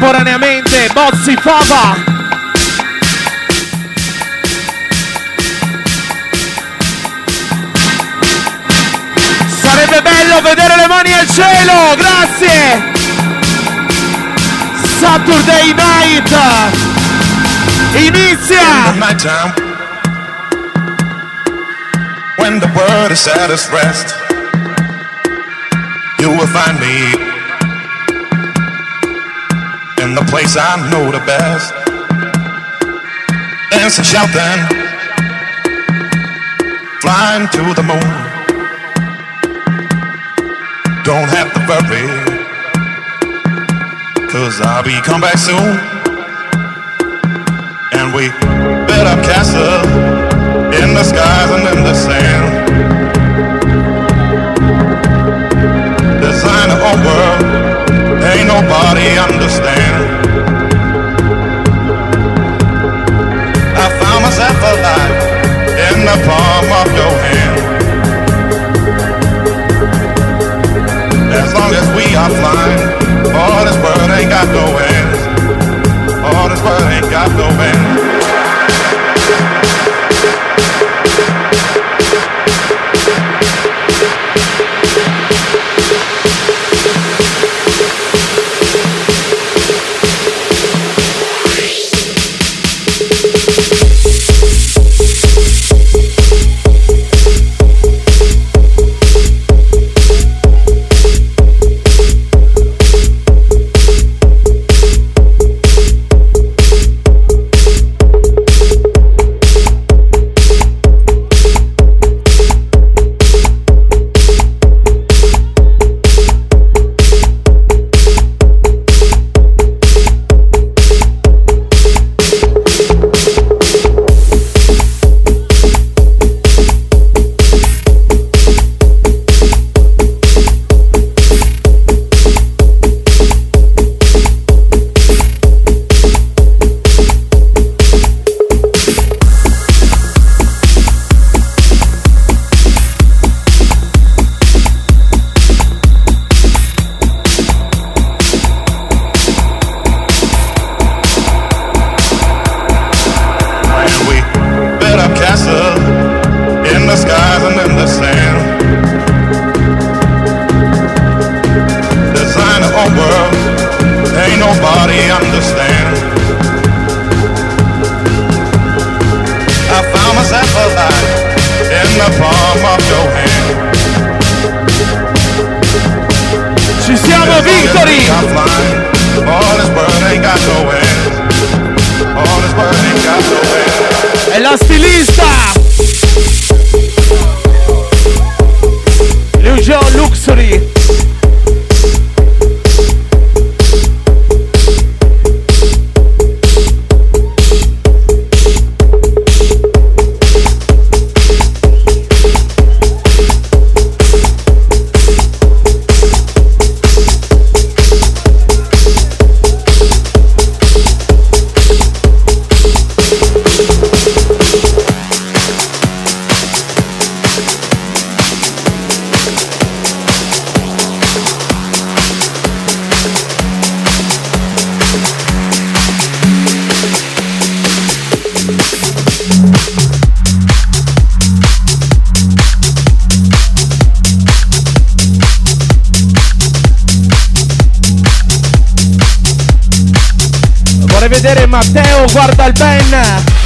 Contemporaneamente Bozzi Fava. Sarebbe bello vedere le mani al cielo, grazie! Saturday night inizia! When the world is at its rest you will find me place I know the best. Dancing, shouting, flying to the moon. Don't have to worry, cause I'll be come back soon. And we build up castles guarda il Ben.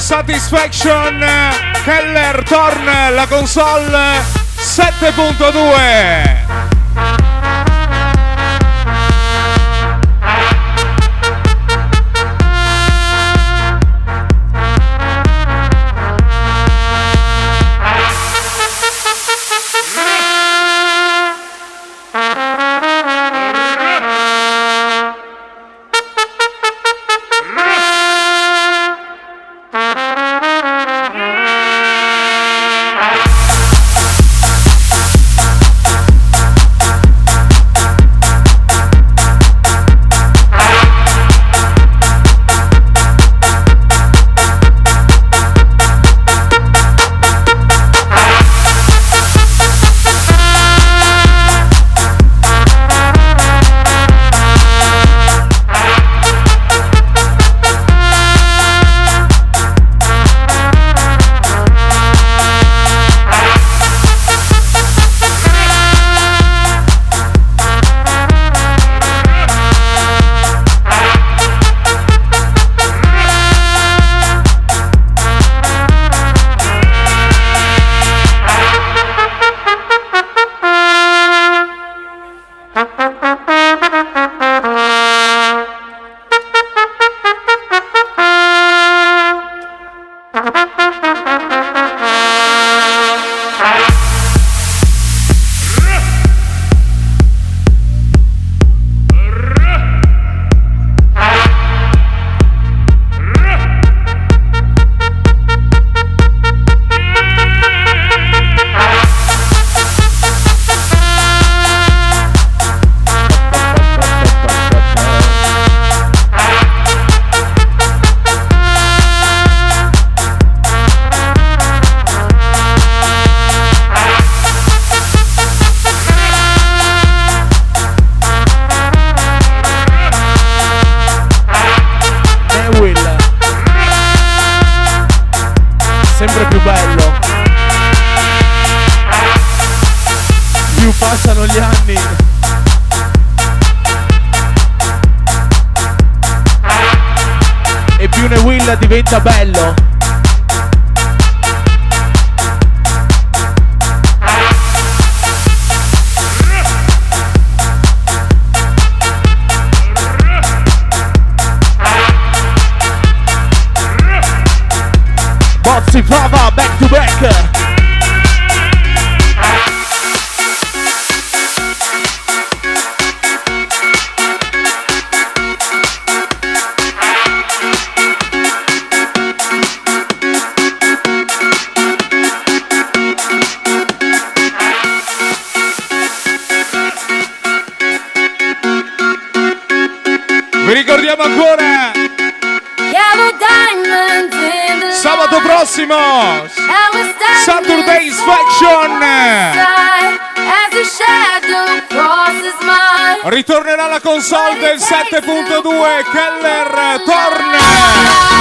Satisfaction Keller Torn la console 7.2 Bozzi prova ritornerà la console del 7.2 Keller torna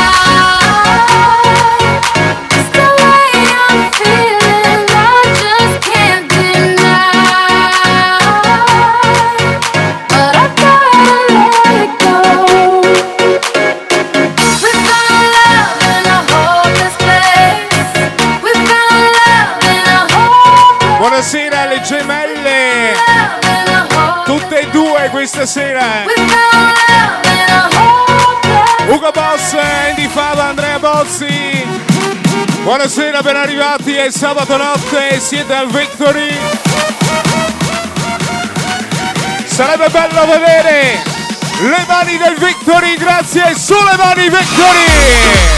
questa sera. Ugo Boss, Andy Fava, Andrea Bozzi. Buonasera, ben arrivati, è sabato notte, siete al Victory. Sarebbe bello vedere le mani del Victory, grazie sulle mani Victory!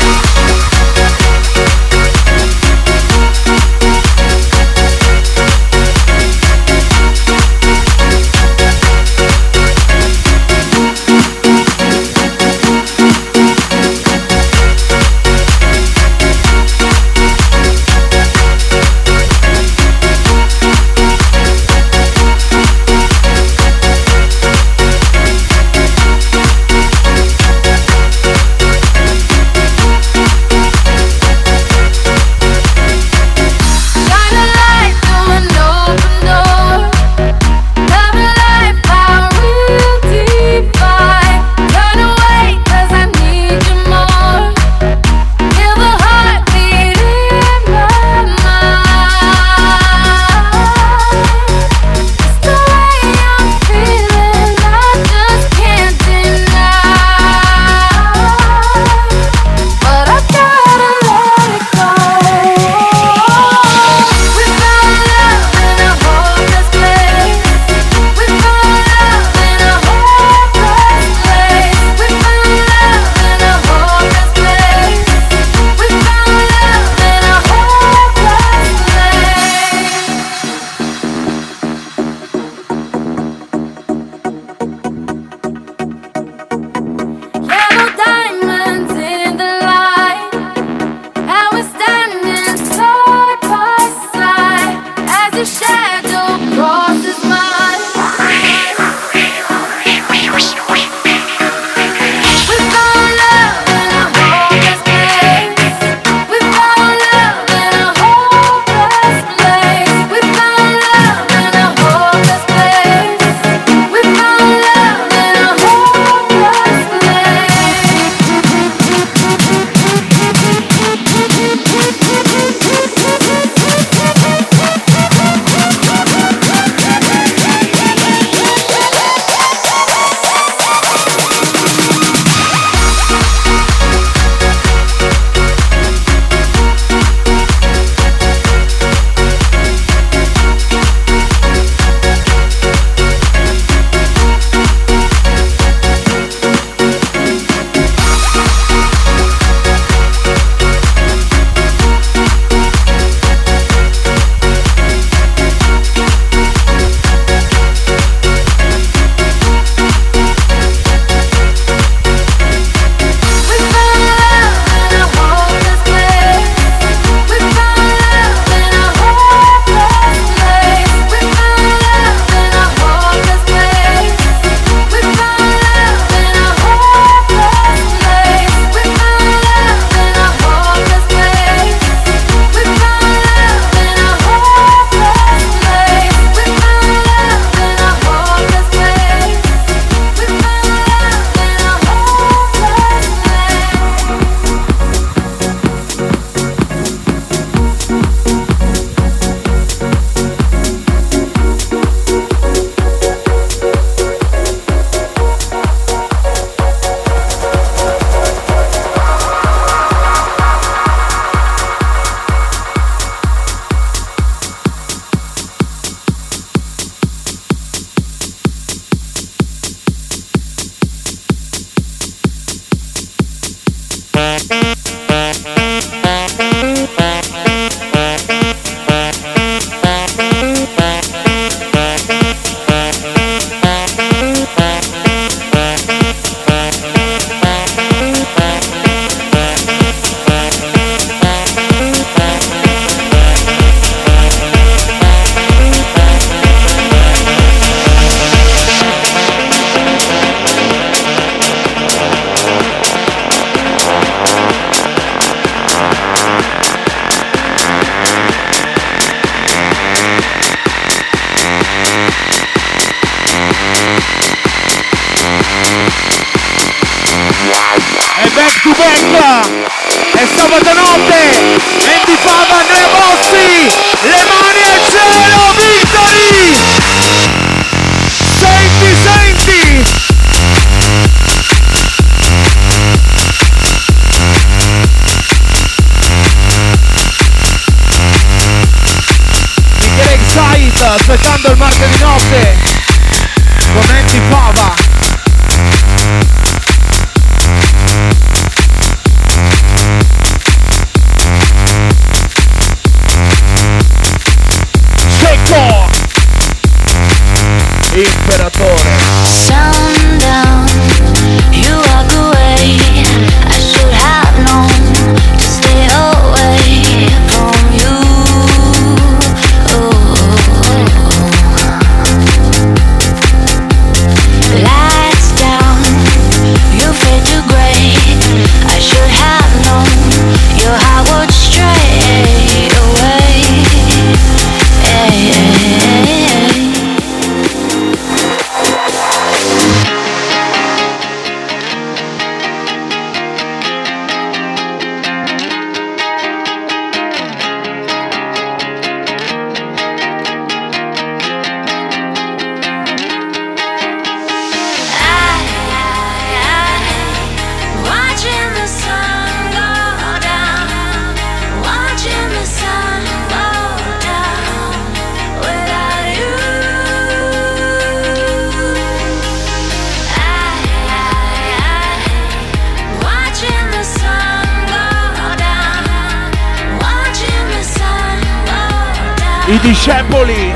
i discepoli.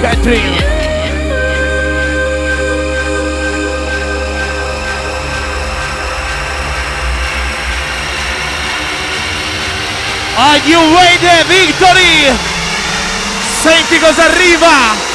Catherine. Are you ready, victory? Senti cosa arriva!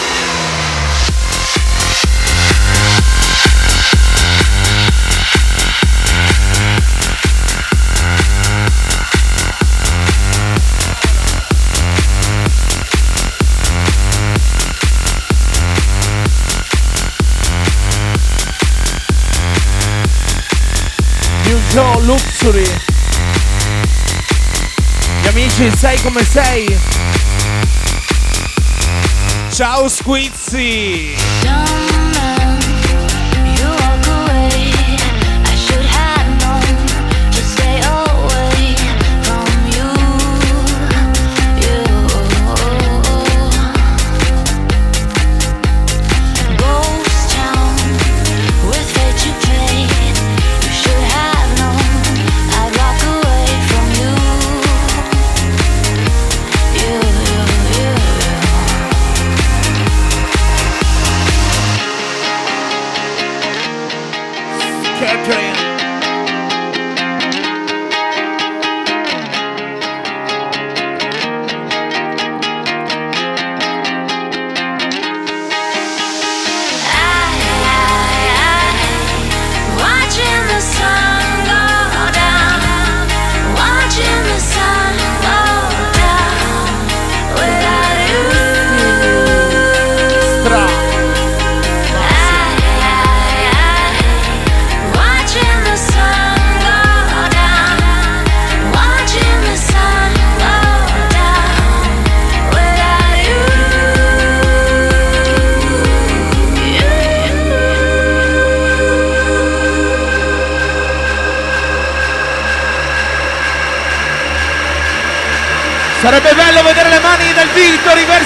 Luxury. Gli amici, sei come sei. Ciao Squizzy.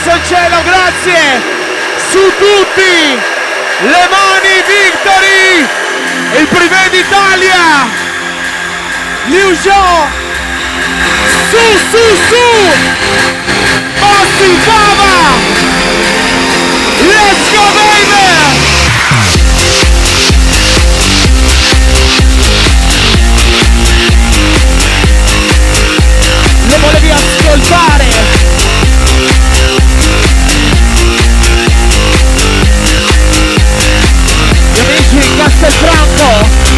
verso il cielo, grazie! Su tutti! Le mani Victory! Il privé d'Italia! Liu Zhou! Su, su, su! Passi Fava! Let's go baby! volevi ascoltare franco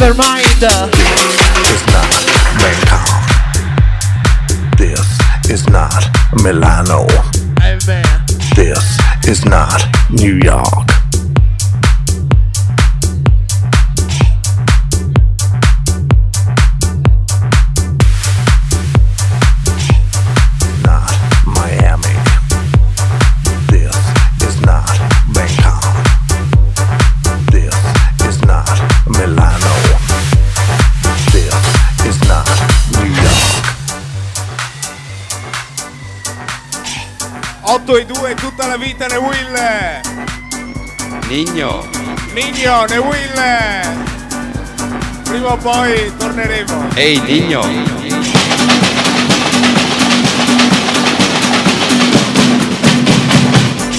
never mind. This is not Bangkok. This is not Milano. Amen. This is not New York. la vita ne Will. Nigno. Nigno ne Will. Prima o poi torneremo. Ehi hey, Nigno.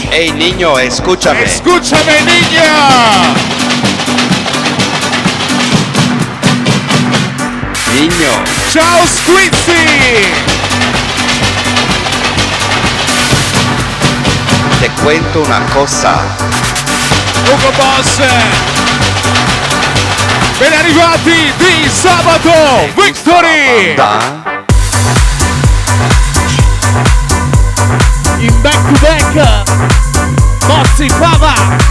Ehi hey, Nigno, escúchame. Escúchame Nigno. Nino. Ciao Squizzy! frequento una cosa. Ugo Boss! Ben arrivati di sabato Victory! In back to back Mozzi Pava!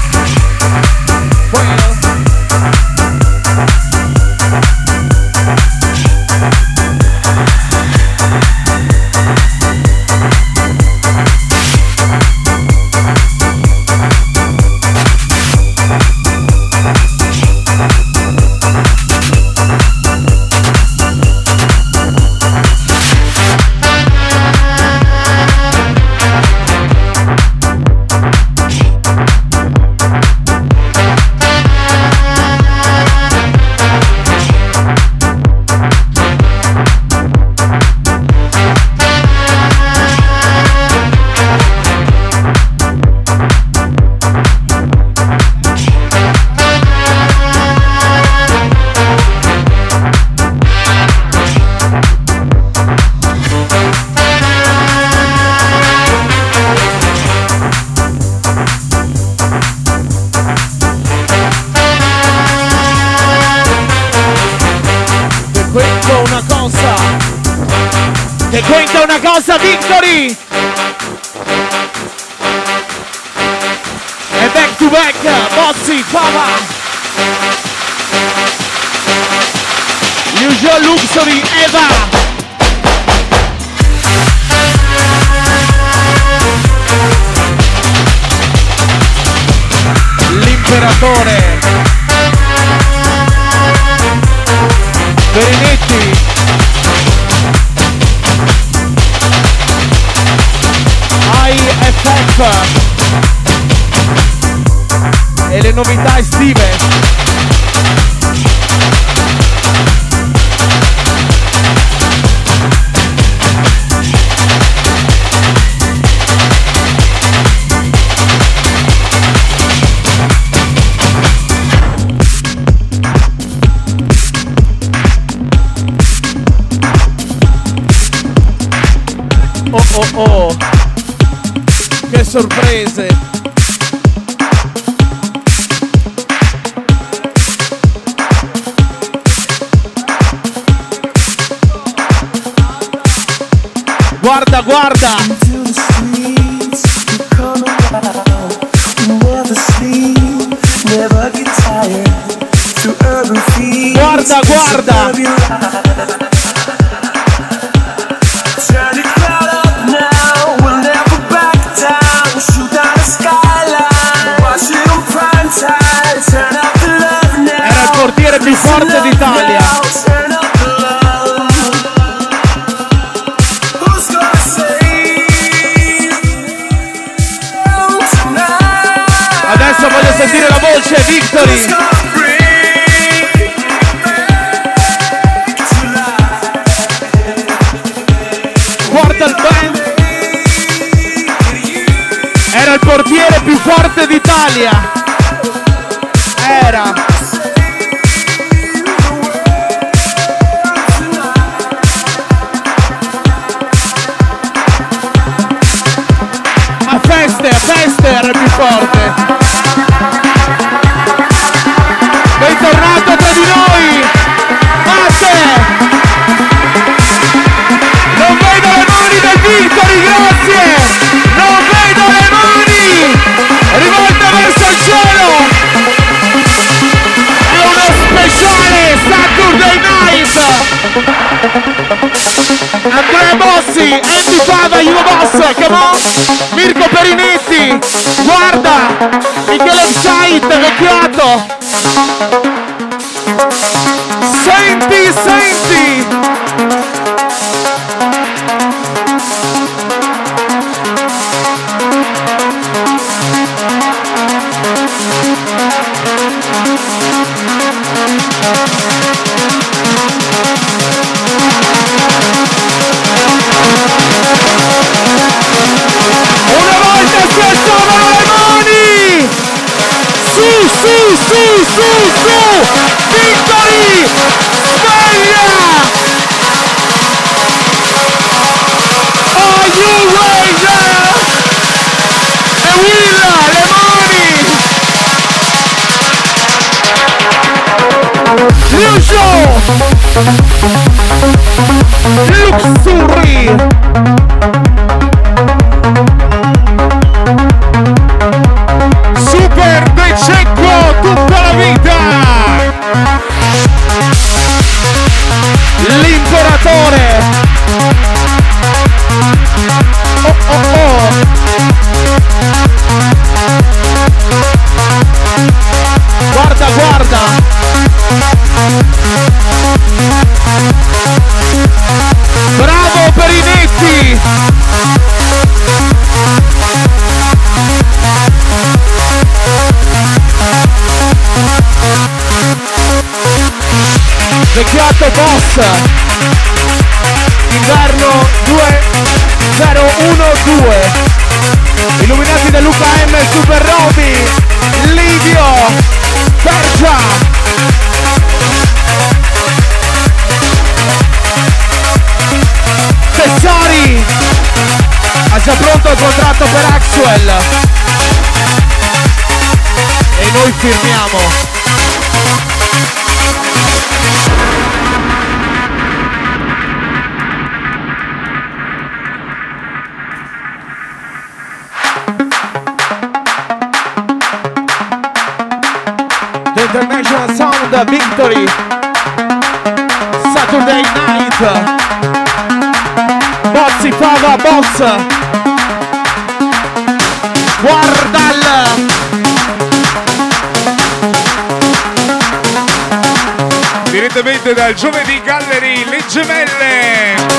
Victory! E back to back, Bozzi, Papa. Usual Luxury, Eva! L'imperatore! le novità estive. Oh oh oh, che sorprese! guarda, guarda. Roberto Boss Inverno 2012 Illuminati da Luca M Super Roby Livio Pergia Tessori ha già pronto il contratto per Axwell. E noi firmiamo. della Victory. Saturday Night. Bozzi Fava Boss. Guardal. Direttamente dal giovedì Gallery Le Gemelle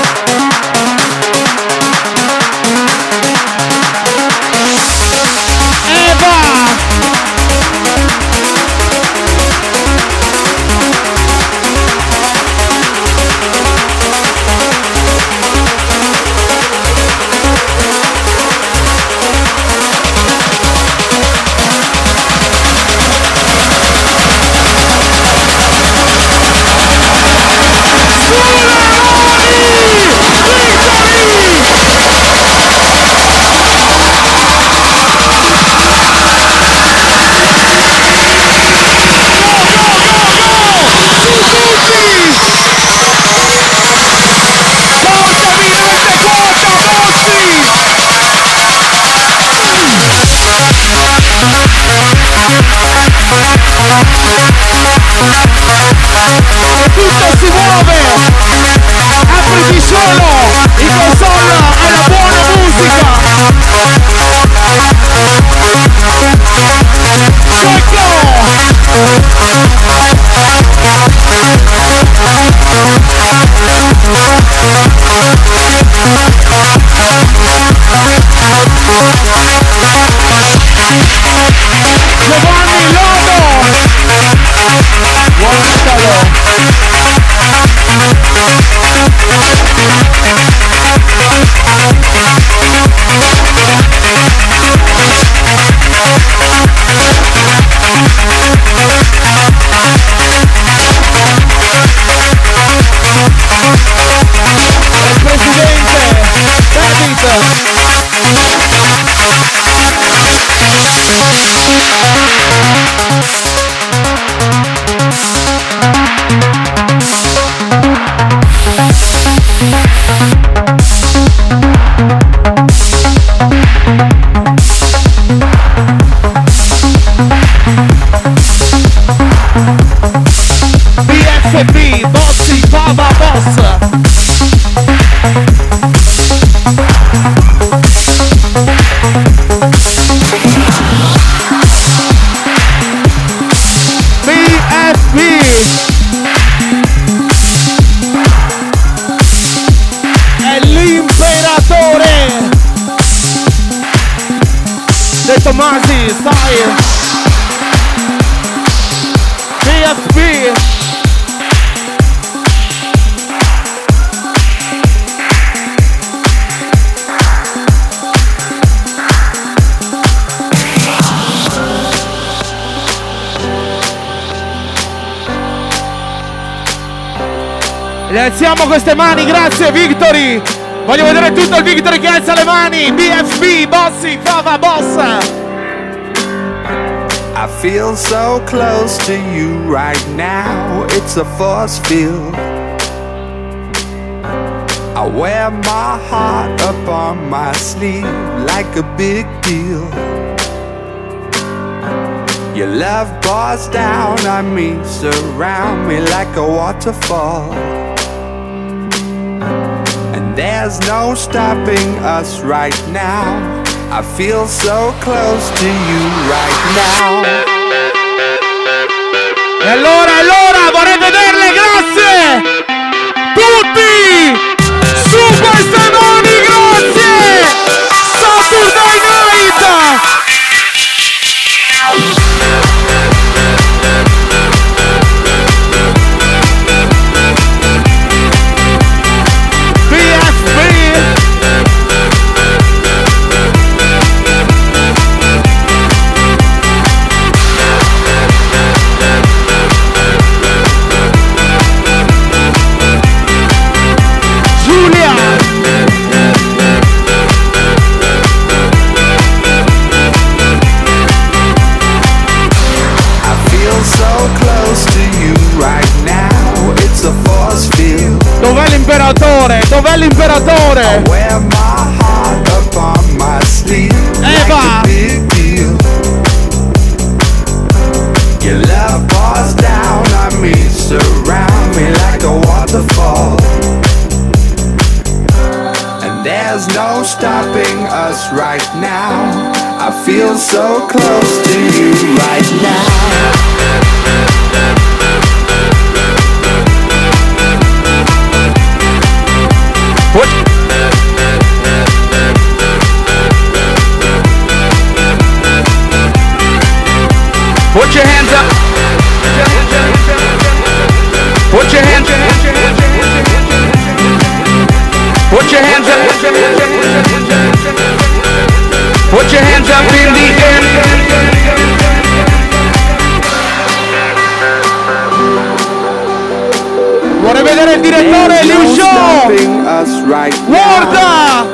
Le alziamo queste mani, grazie Victory! Voglio vedere tutto il Victory che alza le mani! BFB, Bossi, Fava, Bossa! I feel so close to you right now, it's a force field. I wear my heart up on my sleeve like a big deal. Your love pours down on me, surround me like a waterfall. There's no stopping us right now. I feel so close to you right now. E allora, allora, vorrei vederle, grazie! Tutti! Su queste mani, Eva. a big deal. Your love pours down on me, surround me like a waterfall. And there's no stopping us right now. I feel so close to you right now. Put your hands up in the air. Vorrei vedere il direttore Liu Show! Guarda!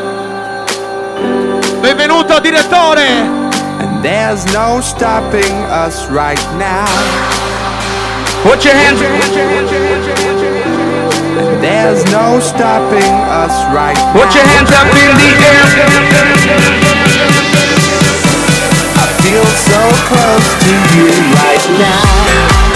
Benvenuto direttore! And there's no stopping us right now. Put your hands up. There's no stopping us right now. Put your hands up in the air. I feel so close to you right now.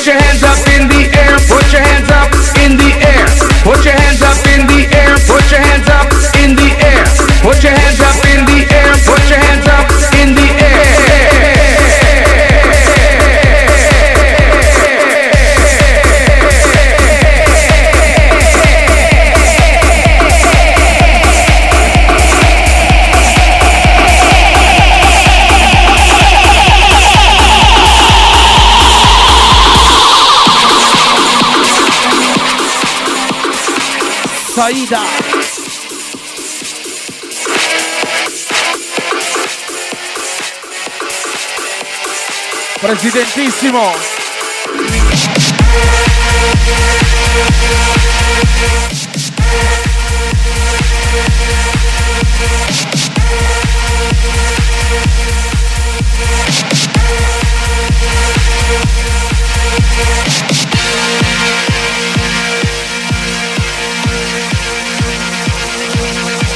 Put your hands up Presidentissimo.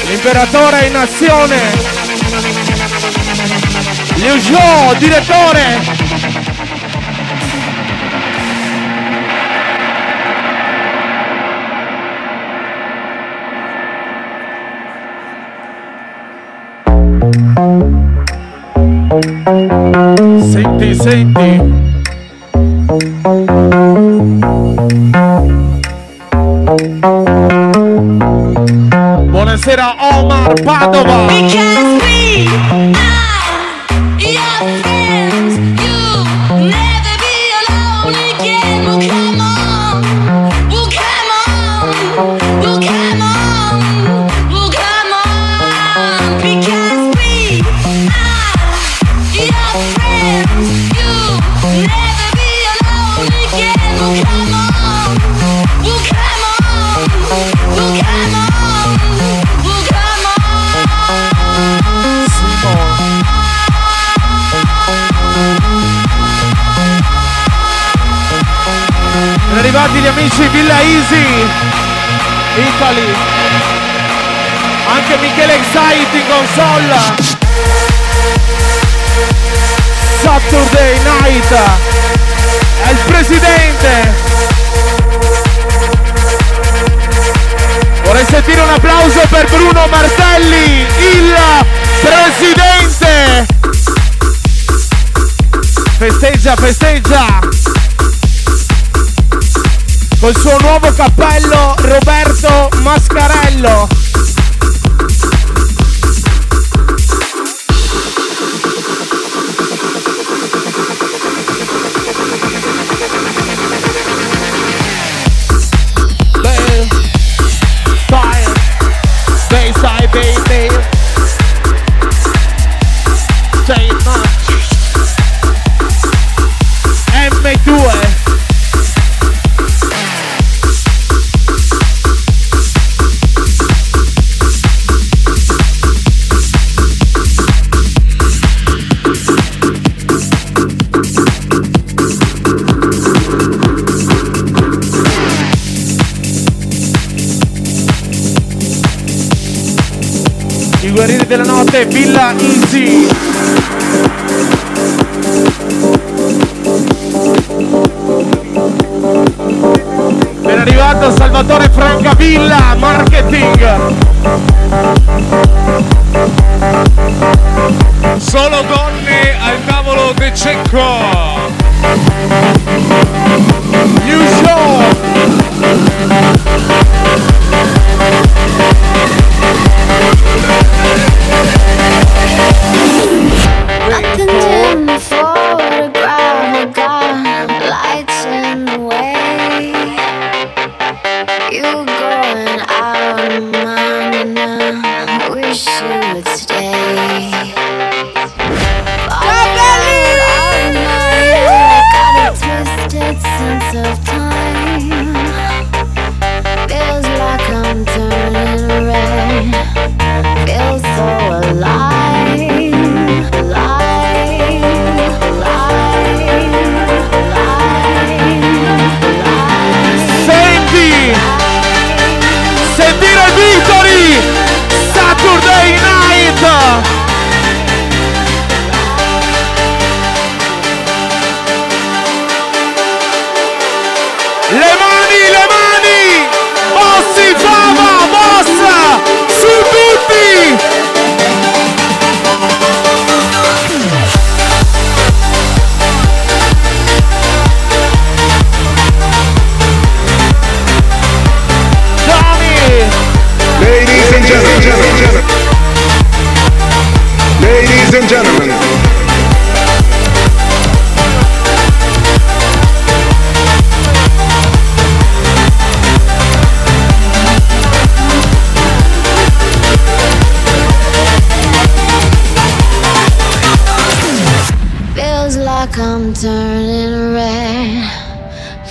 L'imperatore in azione. Liu direttore. Senti, senti. Buonasera Omar Padova. Arrivati gli amici Villa Easy Italy. Anche Michele Excite in console Saturday Night. È il presidente. Vorrei sentire un applauso per Bruno Martelli Il presidente. Festeggia, festeggia col suo nuovo cappello Roberto Mascarello. Notte, Villa Easy. Ben arrivato Salvatore Francavilla, marketing. Solo donne al tavolo De Cecco. You show.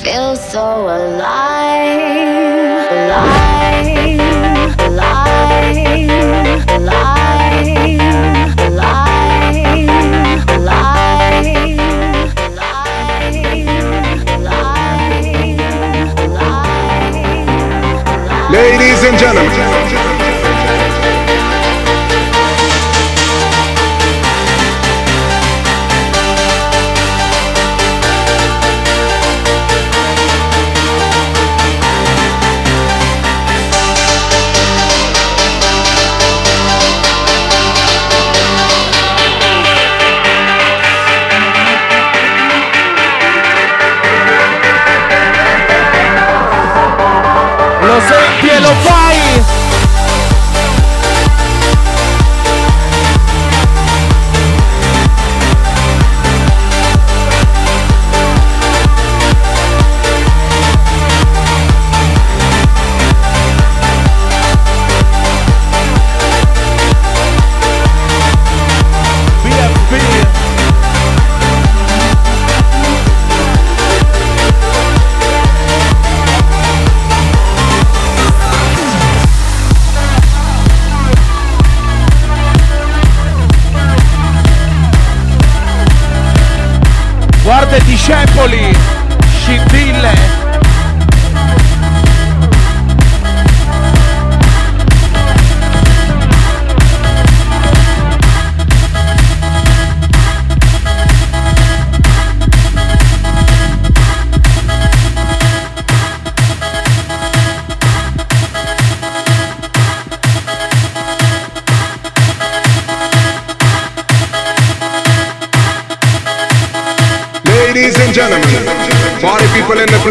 Feel so alive, alive, Ladies and gentlemen.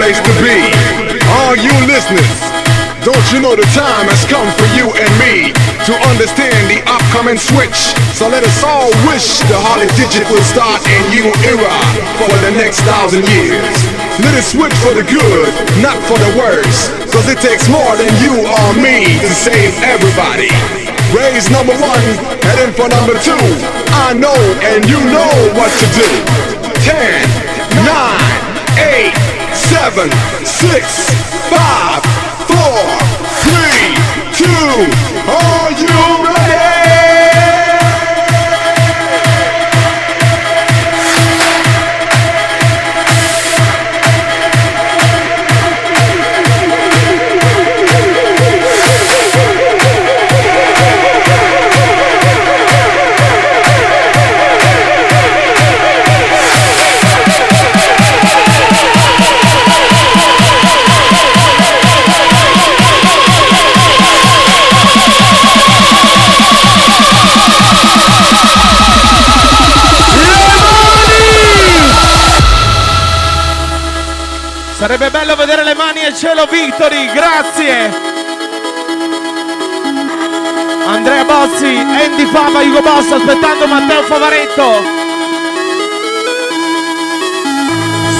Place to be. All you listeners, don't you know the time has come for you and me to understand the upcoming switch? So let us all wish the Holly Digital start a new era for the next thousand years. Let it switch for the good, not for the worse. Cause it takes more than you or me to save everybody. Raise number one, heading for number two. I know and you know what to do. Ten, nine, seven, six, five, cielo, Victory, grazie! Andrea Bozzi, Andy Fava, Hugo Boss, aspettando Matteo Favaretto.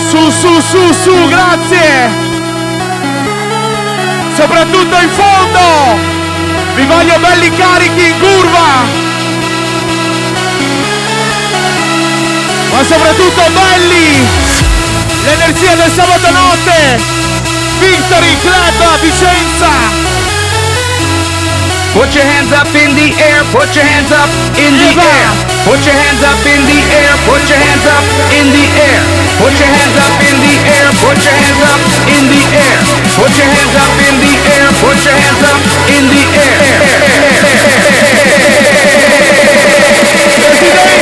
Su, su, su, su, grazie! Soprattutto in fondo! Vi voglio belli carichi in curva! Ma soprattutto belli! L'energia del sabato notte! Victory Club Vicenza! Put your hands up in the air, put your hands up in the Eva. air. Put your hands up in the air, put your hands up in the air. Put your hands up in the air, put your hands up in the air. Put your hands up in the air, put your hands up in the air. Presidente!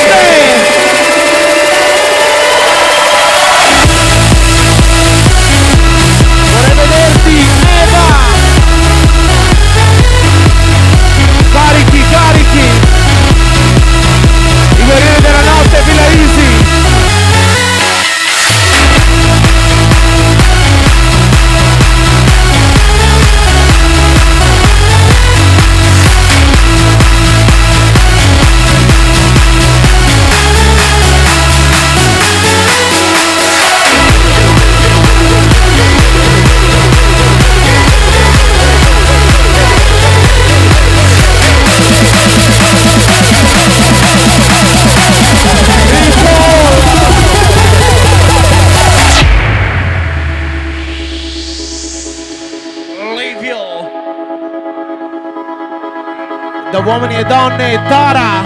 uomini e donne e Tara.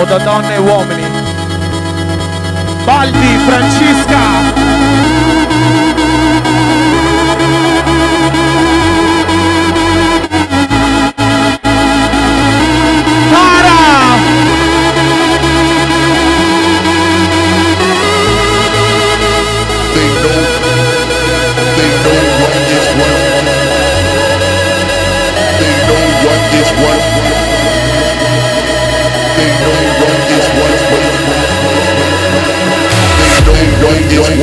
O da donne e uomini. Baldi, Francesca. They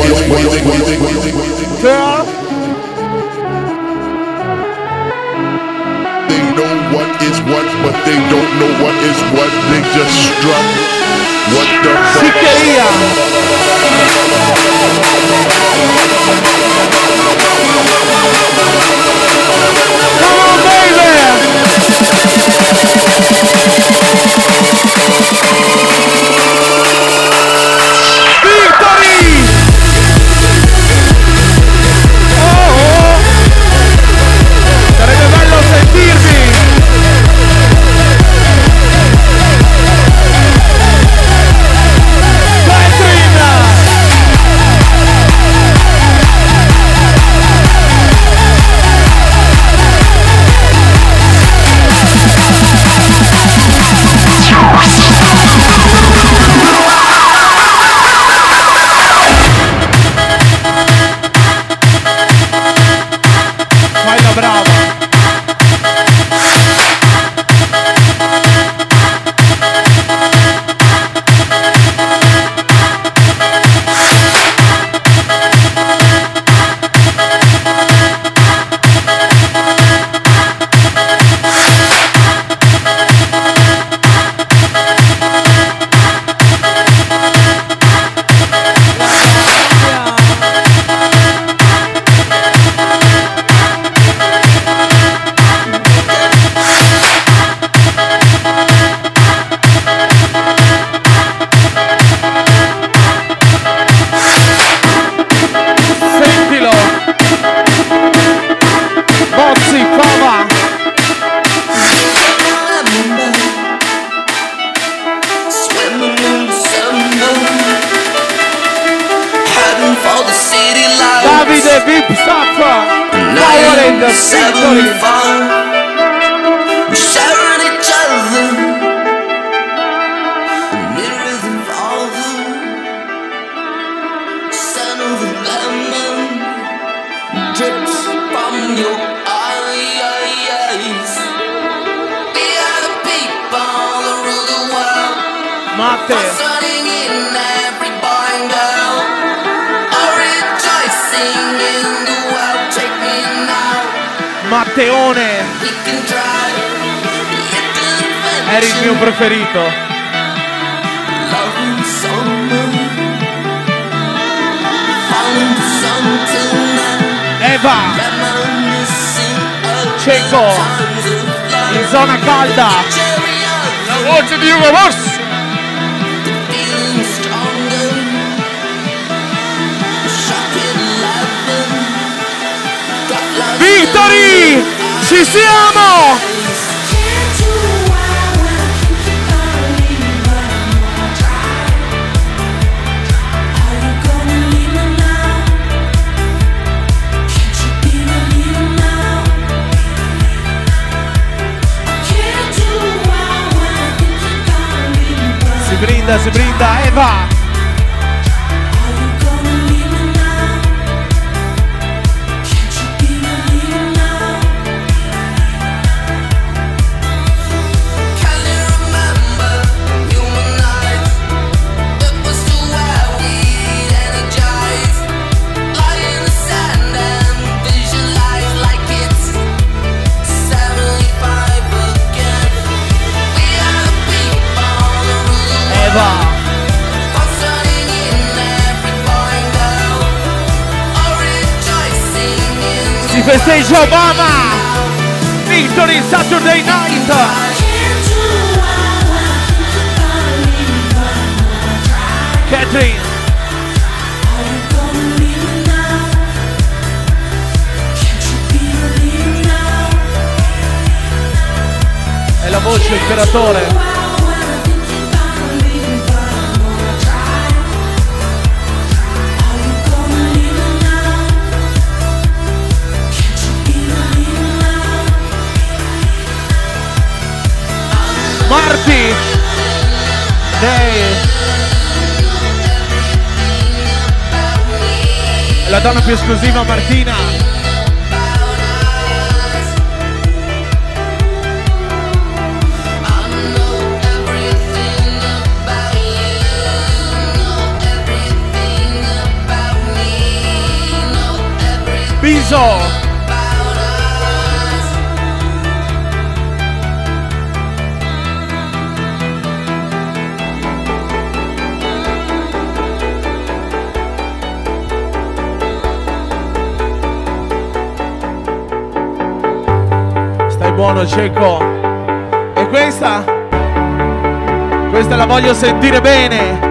know what is what, but they don't know what is what. They just struck. What the fuck? Voce imperatore. Marti! Lei è la donna più esclusiva Martina. Biso! Stai buono Cecco. E questa? Questa la voglio sentire bene.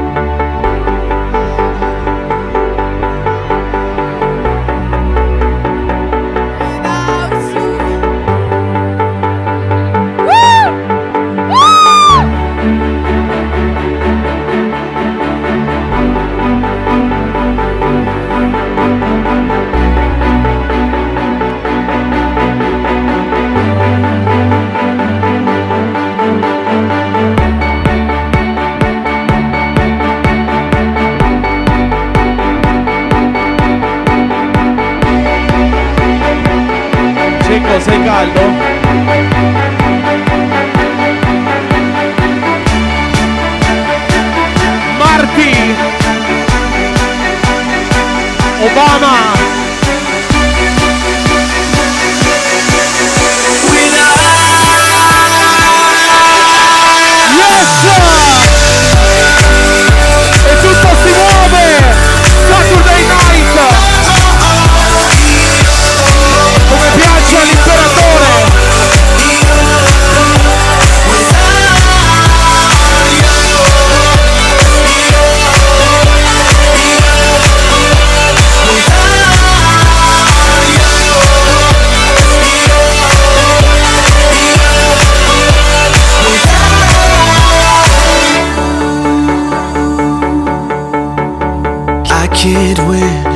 Can't win,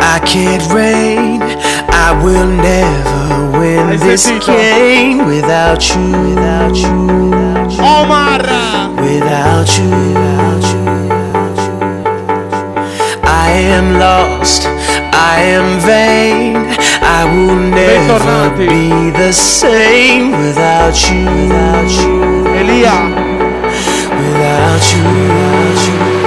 I can't reign, I will never win this game without you, without you, without you, Omar! without you, without you. I am lost, I am vain, I will never be the same without you, without you, Elia! without you, without you.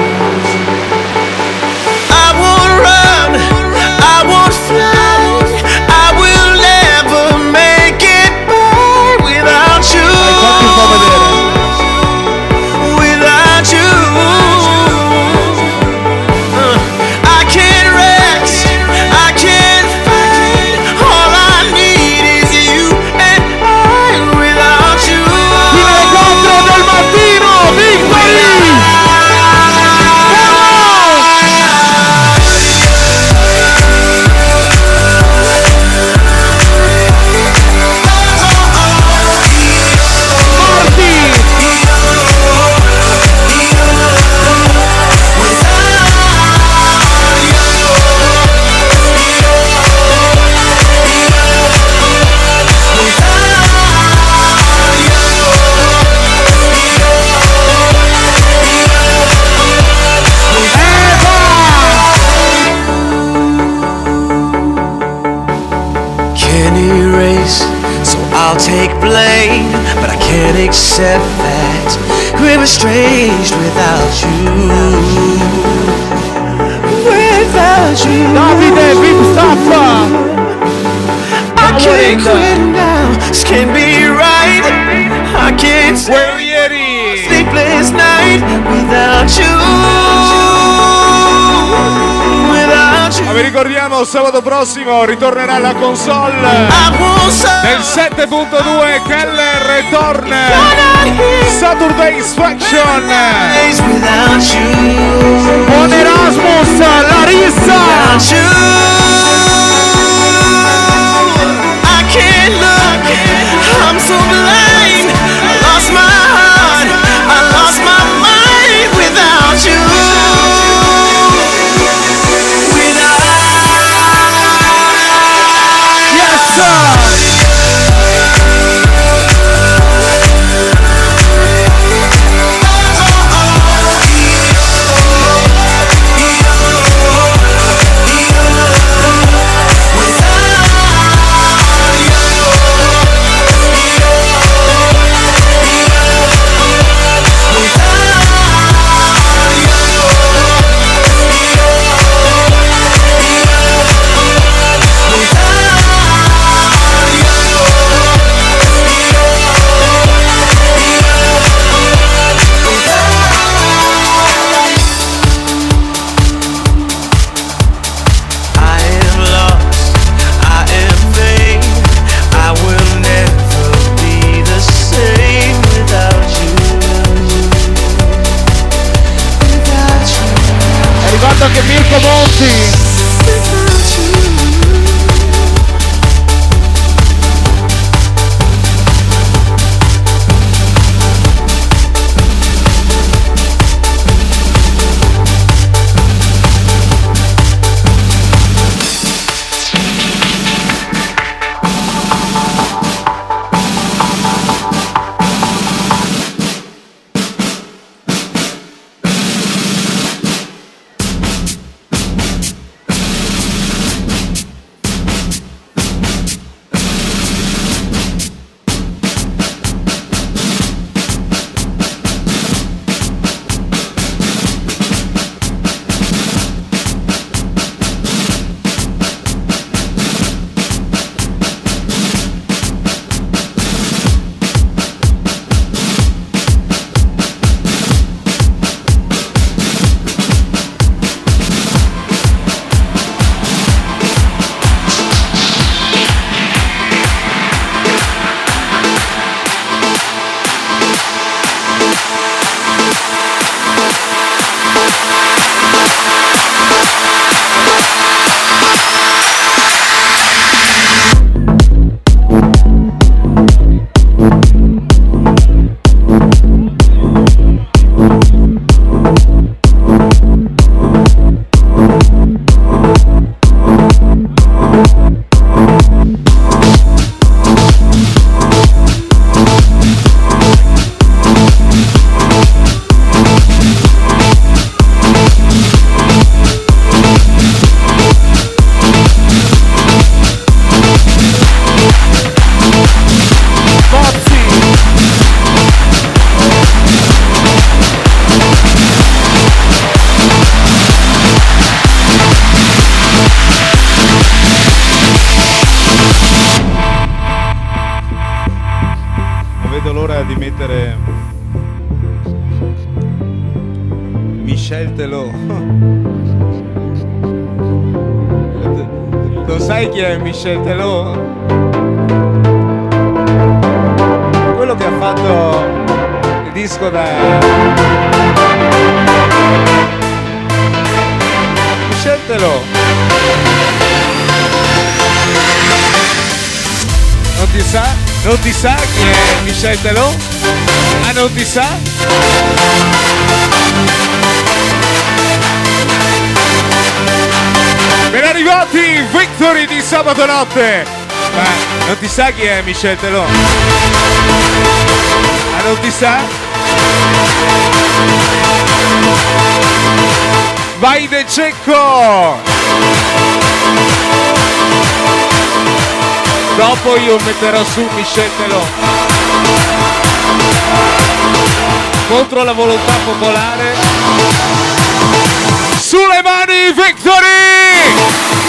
We're estranged without you. Without you, Davide, big stuff! I can't quit vi ricordiamo sabato prossimo ritornerà la console del 7.2 Keller torna Saturday's Faction. Buon Erasmus, Larissa! Without you, I can't look. I'm so blind. sabato notte. Ma non ti sa chi è Michel Telò? Ma non ti sa? Vai De Cecco! Dopo io metterò su Michel Telò. Contro la volontà popolare. Sulle mani, Victory!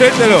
sceglielo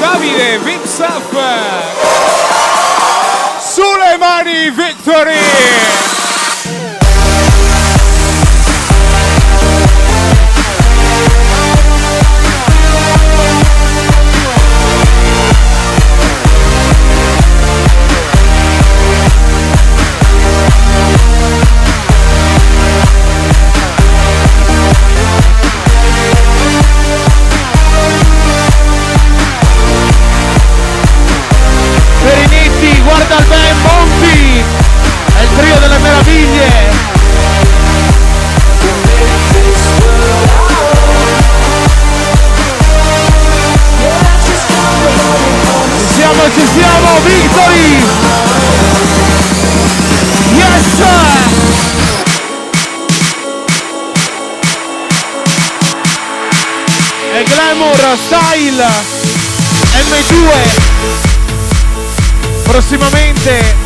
Davide Vinsaf Victory. 2 prossimamente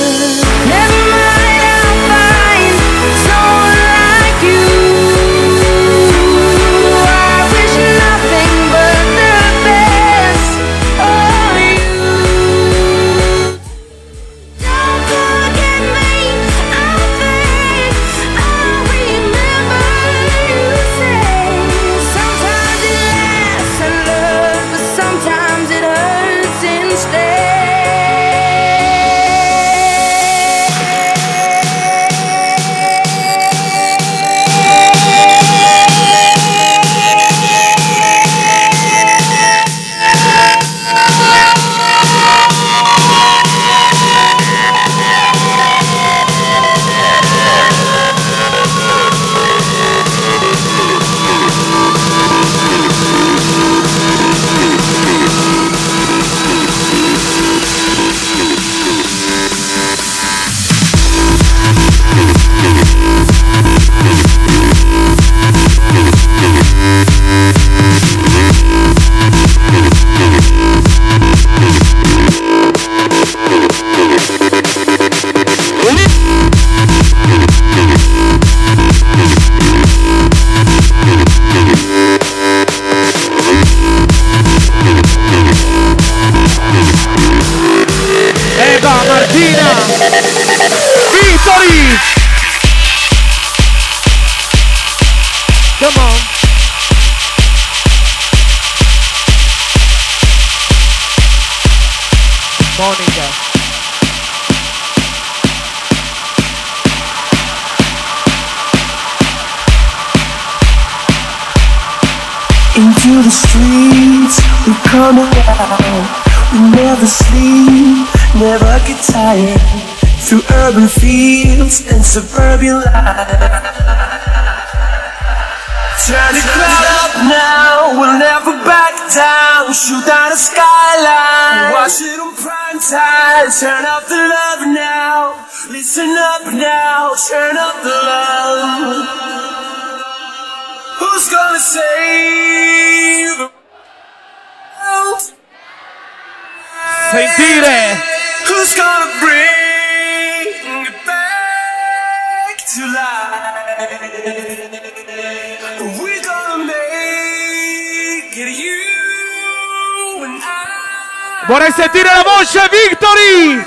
Vorrei sentire la voce, Victory!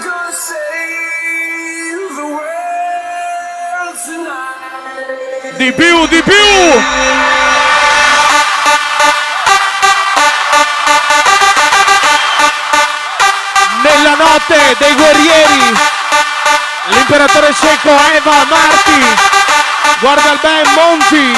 Di più, di più! Nella notte dei guerrieri, l'imperatore cieco Eva Marti, guarda il ben Monti.